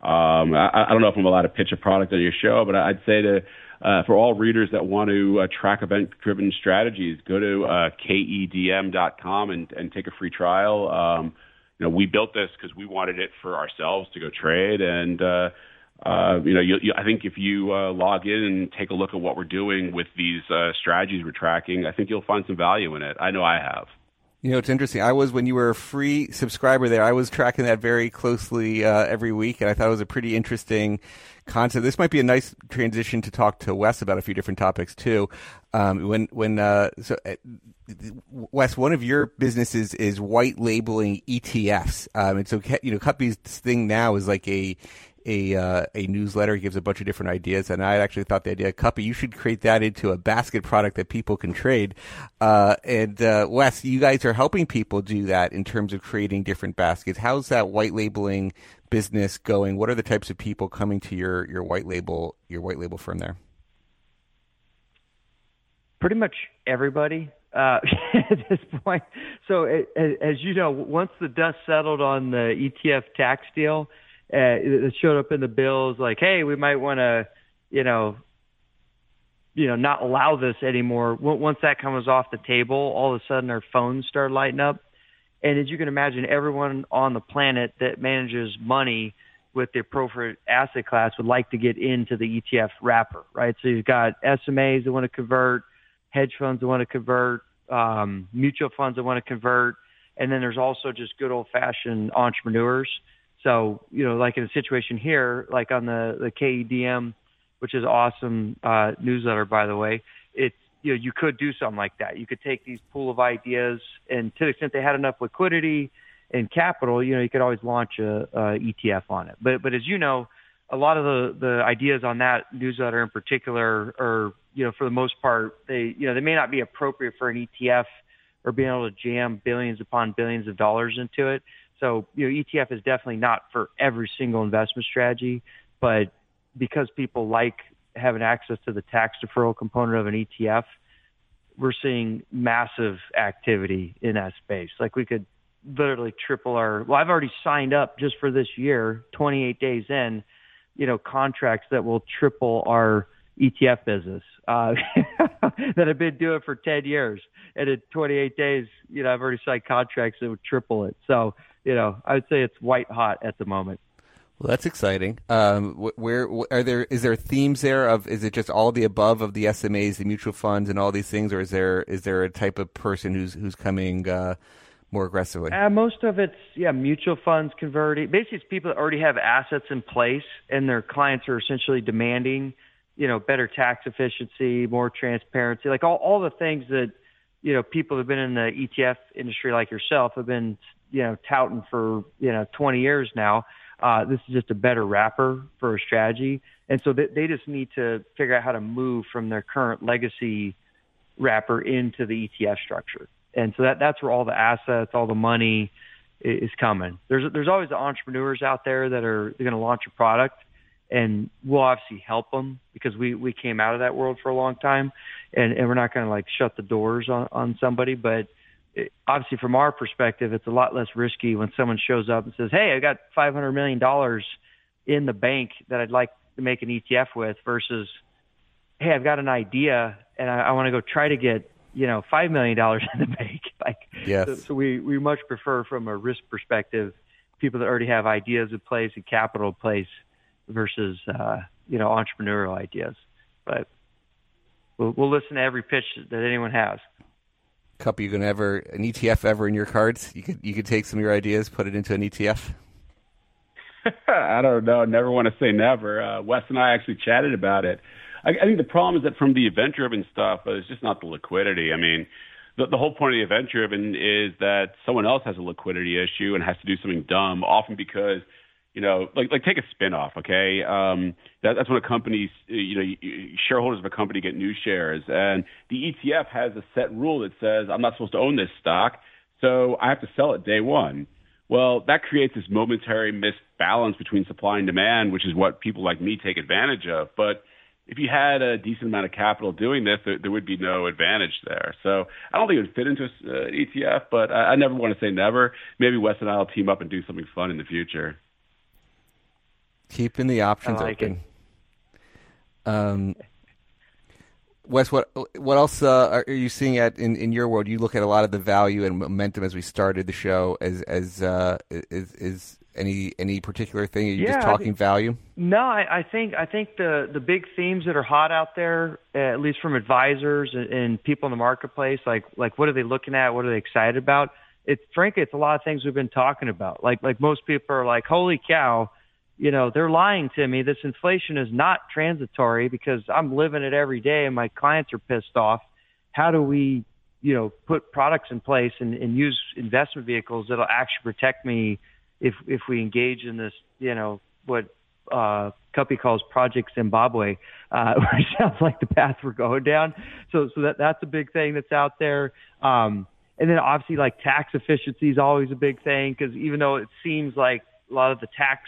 um, I, I don't know if I'm allowed to pitch a product on your show, but I'd say to uh, for all readers that want to uh, track event-driven strategies, go to uh, kedm.com and, and take a free trial. Um, you know, we built this because we wanted it for ourselves to go trade, and uh, uh, you know, you, you, I think if you uh, log in and take a look at what we're doing with these uh, strategies we're tracking, I think you'll find some value in it. I know I have. You know, it's interesting. I was when you were a free subscriber there. I was tracking that very closely uh, every week, and I thought it was a pretty interesting concept. This might be a nice transition to talk to Wes about a few different topics too. Um, when when uh, so uh, Wes, one of your businesses is white labeling ETFs, um, and so you know, Kuppy's thing now is like a a uh, a newsletter. He gives a bunch of different ideas, and I actually thought the idea, Kuppy, you should create that into a basket product that people can trade. Uh, and uh, Wes, you guys are helping people do that in terms of creating different baskets. How's that white labeling business going? What are the types of people coming to your your white label your white label firm there? Pretty much everybody uh, *laughs* at this point. So, it, as you know, once the dust settled on the ETF tax deal, uh, it showed up in the bills like, hey, we might want to, you know, you know, not allow this anymore. Once that comes off the table, all of a sudden our phones start lighting up. And as you can imagine, everyone on the planet that manages money with the appropriate asset class would like to get into the ETF wrapper, right? So you've got SMAs that want to convert, hedge funds that want to convert, um, mutual funds that want to convert, and then there's also just good old fashioned entrepreneurs so, you know, like in a situation here, like on the, the KEDM, which is awesome uh, newsletter, by the way, it's, you know, you could do something like that. You could take these pool of ideas and to the extent they had enough liquidity and capital, you know, you could always launch a, a ETF on it. But, but as you know, a lot of the, the ideas on that newsletter in particular are, you know, for the most part, they, you know, they may not be appropriate for an ETF or being able to jam billions upon billions of dollars into it. So, you know, ETF is definitely not for every single investment strategy, but because people like having access to the tax deferral component of an ETF, we're seeing massive activity in that space. Like we could literally triple our, well, I've already signed up just for this year, 28 days in, you know, contracts that will triple our ETF business uh, *laughs* that have been doing for 10 years. And in 28 days, you know, I've already signed contracts that would triple it. So you know, I would say it's white hot at the moment. Well, that's exciting. Um, where, where are there? Is there themes there of? Is it just all the above of the SMAs, the mutual funds, and all these things, or is there is there a type of person who's who's coming uh, more aggressively? Uh, most of it's yeah, mutual funds converting. Basically, it's people that already have assets in place, and their clients are essentially demanding, you know, better tax efficiency, more transparency, like all all the things that you know people who've been in the ETF industry like yourself have been you know touting for you know 20 years now. Uh, this is just a better wrapper for a strategy, and so they, they just need to figure out how to move from their current legacy wrapper into the ETF structure. And so that that's where all the assets, all the money is coming. There's there's always the entrepreneurs out there that are going to launch a product, and we'll obviously help them because we we came out of that world for a long time, and and we're not going to like shut the doors on on somebody, but obviously from our perspective, it's a lot less risky when someone shows up and says, "Hey, I got 500 million dollars in the bank that I'd like to make an ETF with," versus, "Hey, I've got an idea and I, I want to go try to get you know five million dollars *laughs* in the bank." like, yes. So, so we we much prefer from a risk perspective people that already have ideas in place and capital in place versus uh, you know entrepreneurial ideas. But we'll, we'll listen to every pitch that anyone has. Cup, you gonna ever an ETF ever in your cards? You could you could take some of your ideas, put it into an ETF. *laughs* I don't know. Never want to say never. Uh, Wes and I actually chatted about it. I, I think the problem is that from the event-driven stuff, uh, it's just not the liquidity. I mean, the, the whole point of the event-driven is that someone else has a liquidity issue and has to do something dumb, often because you know, like like take a spinoff, okay? Um, that, that's when a company's, you know, shareholders of a company get new shares, and the ETF has a set rule that says I'm not supposed to own this stock, so I have to sell it day one. Well, that creates this momentary misbalance between supply and demand, which is what people like me take advantage of. But if you had a decent amount of capital doing this, there, there would be no advantage there. So I don't think it would fit into an uh, ETF, but I, I never want to say never. Maybe Wes and I will team up and do something fun in the future. Keeping the options like open. It. Um, Wes, what what else uh, are you seeing at in, in your world? You look at a lot of the value and momentum as we started the show. As as uh, is is any any particular thing? Are you yeah, just talking think, value? No, I, I think I think the the big themes that are hot out there, at least from advisors and, and people in the marketplace, like like what are they looking at? What are they excited about? It's frankly, it's a lot of things we've been talking about. Like like most people are like, holy cow you know, they're lying to me. This inflation is not transitory because I'm living it every day and my clients are pissed off. How do we, you know, put products in place and, and use investment vehicles that'll actually protect me if if we engage in this, you know, what uh, Kuppy calls Project Zimbabwe, uh, *laughs* which sounds like the path we're going down. So, so that that's a big thing that's out there. Um, and then obviously like tax efficiency is always a big thing because even though it seems like a lot of the tax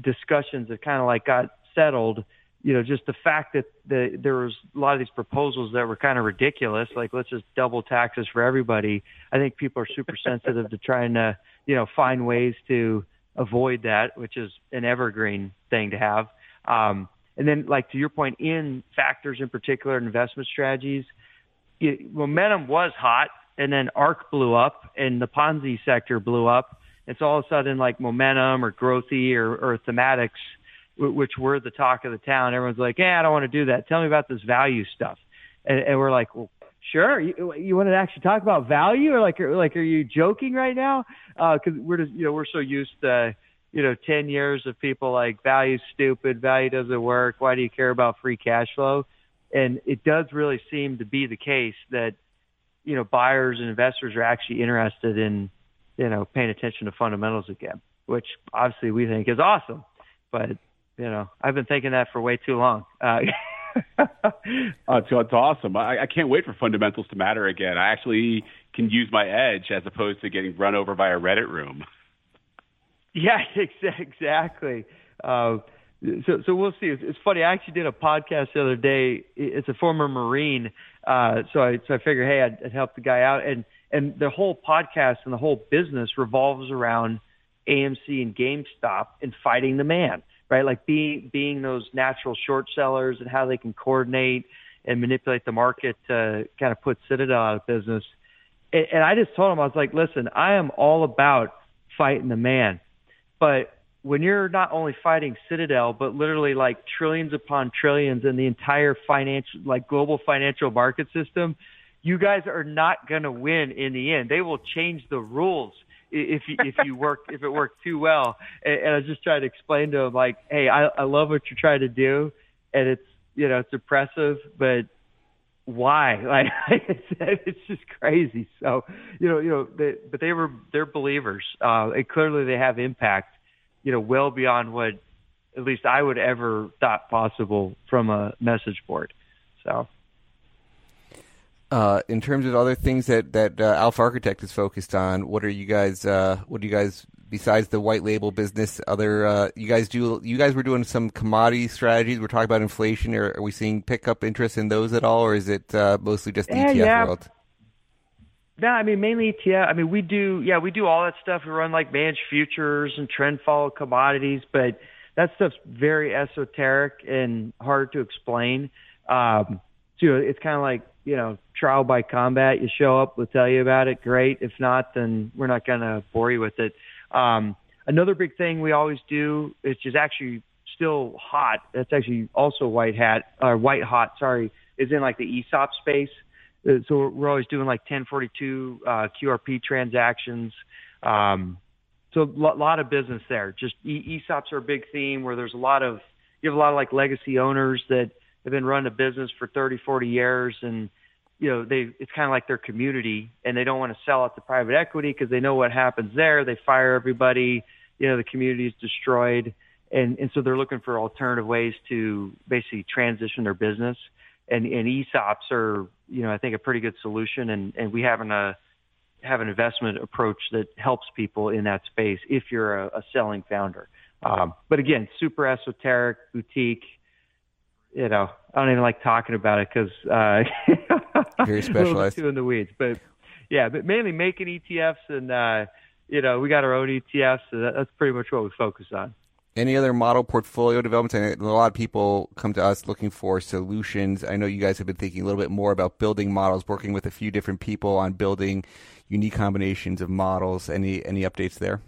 discussions that kind of like got settled, you know, just the fact that the, there was a lot of these proposals that were kind of ridiculous, like let's just double taxes for everybody. I think people are super sensitive to trying to, you know, find ways to avoid that, which is an evergreen thing to have. Um, and then, like to your point, in factors in particular, investment strategies, it, momentum was hot, and then ARK blew up, and the Ponzi sector blew up. It's all of a sudden like momentum or growthy or, or thematics, which were the talk of the town. Everyone's like, "Yeah, I don't want to do that. Tell me about this value stuff." And, and we're like, "Well, sure. You, you want to actually talk about value, or like, like, are you joking right now? Uh, we're just, you know, we're so used to, you know, ten years of people like value stupid, value doesn't work. Why do you care about free cash flow? And it does really seem to be the case that, you know, buyers and investors are actually interested in, you know, paying attention to fundamentals again, which obviously we think is awesome. But you know, I've been thinking that for way too long. *laughs* Uh, uh, it's, it's awesome. I, I can't wait for fundamentals to matter again. I actually can use my edge as opposed to getting run over by a Reddit room. *laughs* Yeah, exactly. Uh, so, so we'll see. It's, it's funny. I actually did a podcast the other day. It's a former Marine, uh, so I so I figured, hey, I'd, I'd help the guy out, and and the whole podcast and the whole business revolves around AMC and GameStop and fighting the man right? Like being being those natural short sellers and how they can coordinate and manipulate the market to kind of put Citadel out of business. And, and I just told him I was like, listen, I am all about fighting the man, but when you're not only fighting Citadel, but literally like trillions upon trillions in the entire financial, like global financial market system, you guys are not going to win in the end. They will change the rules if you, if you work if it worked too well. And, and I was just trying to explain to them like, hey, I, I love what you're trying to do, and it's you know it's impressive, but why? *laughs* Like it's, it's just crazy. So you know you know they, but they were they're believers, uh, and clearly they have impact. You know, well beyond what at least I would ever thought possible from a message board. So uh, in terms of other things that that uh, Alpha Architect is focused on, what are you guys? Uh, what do you guys besides the white label business? Other uh, you guys do? You guys were doing some commodity strategies. We're talking about inflation. Are, are we seeing pickup interest in those at all, or is it uh, mostly just the yeah, ETF yeah. world? No, I mean mainly ETF. I mean we do, yeah, we do all that stuff. We run like managed futures and trend follow commodities, but that stuff's very esoteric and hard to explain. Um, so it's kind of like you know, trial by combat. You show up, we'll tell you about it. Great. If not, then we're not going to bore you with it. Um, another big thing we always do, which is actually still hot. That's actually also white hat or uh, white hot. Sorry, is in like the ESOP space. Uh, so we're always doing like 1042 uh, QRP transactions. Um, so a lot of business there. Just ESOPs are a big theme where there's a lot of you have a lot of like legacy owners that have been running a business for 30, 40 years and you know, they it's kind of like their community and they don't want to sell it to private equity because they know what happens there. They fire everybody, you know, the community is destroyed. And, and so they're looking for alternative ways to basically transition their business. And, and ESOPs are, you know, I think a pretty good solution. And, and we have an, uh, have an investment approach that helps people in that space if you're a, a selling founder. Um, but again, super esoteric, boutique, you know, I don't even like talking about it because uh, *laughs* very specialized. too in the weeds, but yeah, but mainly making ETFs, and uh, you know, we got our own ETFs, so that, that's pretty much what we focus on. Any other model portfolio developments? a lot of people come to us looking for solutions. I know you guys have been thinking a little bit more about building models, working with a few different people on building unique combinations of models. Any any updates there?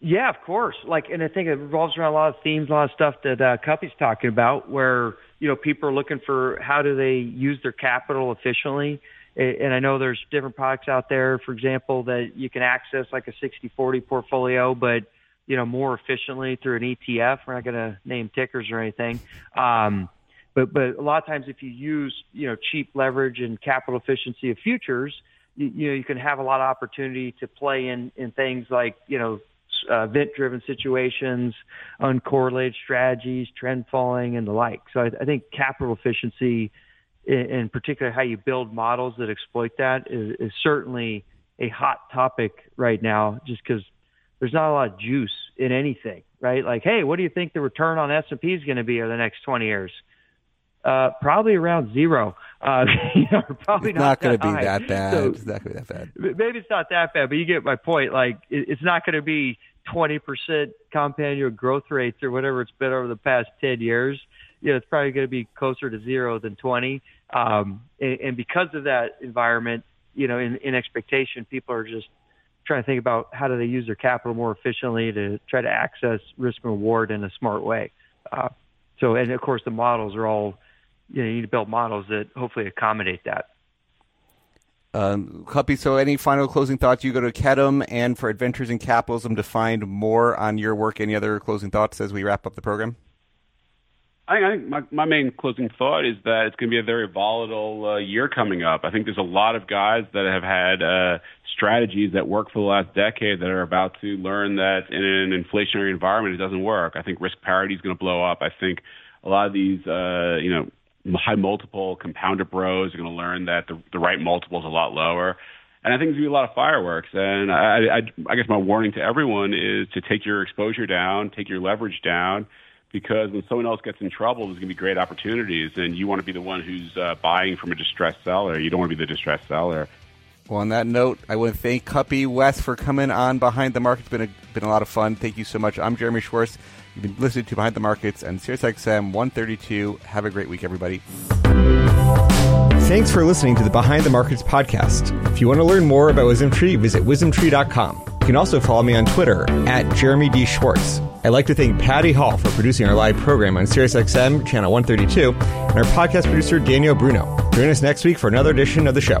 Yeah, of course. Like, and I think it revolves around a lot of themes, a lot of stuff that uh, Kuppy's talking about, where you know people are looking for how do they use their capital efficiently. And I know there's different products out there, for example, that you can access like a 60-40 portfolio, but you know more efficiently through an ETF. We're not going to name tickers or anything. Um, but but a lot of times, if you use you know cheap leverage and capital efficiency of futures, you, you know you can have a lot of opportunity to play in in things like you know uh, event-driven situations, uncorrelated strategies, trend following, and the like. So I, I think capital efficiency, in, in particular how you build models that exploit that, is, is certainly a hot topic right now, just because there's not a lot of juice in anything, right? Like, hey, what do you think the return on S&P is going to be over the next 20 years? Uh, probably around zero. Uh, *laughs* you know, probably it's not, not going to be that bad. So, it's not going to be that bad. Maybe it's not that bad, but you get my point. Like, it, it's not going to be 20% compound annual growth rates or whatever it's been over the past 10 years. You know, it's probably going to be closer to zero than 20. Um, and, and because of that environment, you know, in, in expectation, people are just trying to think about how do they use their capital more efficiently to try to access risk and reward in a smart way. Uh, so, and of course, the models are all, you know, you need to build models that hopefully accommodate that. Um, Kuppy, so any final closing thoughts? You go to Kedem and for Adventures in Capitalism to find more on your work. Any other closing thoughts as we wrap up the program? I think my, my main closing thought is that it's going to be a very volatile uh, year coming up. I think there's a lot of guys that have had uh, strategies that work for the last decade that are about to learn that in an inflationary environment it doesn't work. I think risk parity is going to blow up. I think a lot of these, uh, you know, high multiple compounder bros are going to learn that the, the right multiple is a lot lower. And I think there's going to be a lot of fireworks. And I, I, I guess my warning to everyone is to take your exposure down, take your leverage down because when someone else gets in trouble, there's going to be great opportunities, and you want to be the one who's uh, buying from a distressed seller. You don't want to be the distressed seller. Well, on that note, I want to thank Kuppy Wes for coming on Behind the Market. It's been a, been a lot of fun. Thank you so much. I'm Jeremy Schwartz. You've been listening to Behind the Markets and SiriusXM 132. Have a great week, everybody. Thanks for listening to the Behind the Markets podcast. If you want to learn more about WisdomTree, visit wisdomtree.com. You can also follow me on Twitter at Jeremy D. Schwartz. I'd like to thank Patty Hall for producing our live program on SiriusXM channel 132 and our podcast producer Daniel Bruno. Join us next week for another edition of the show.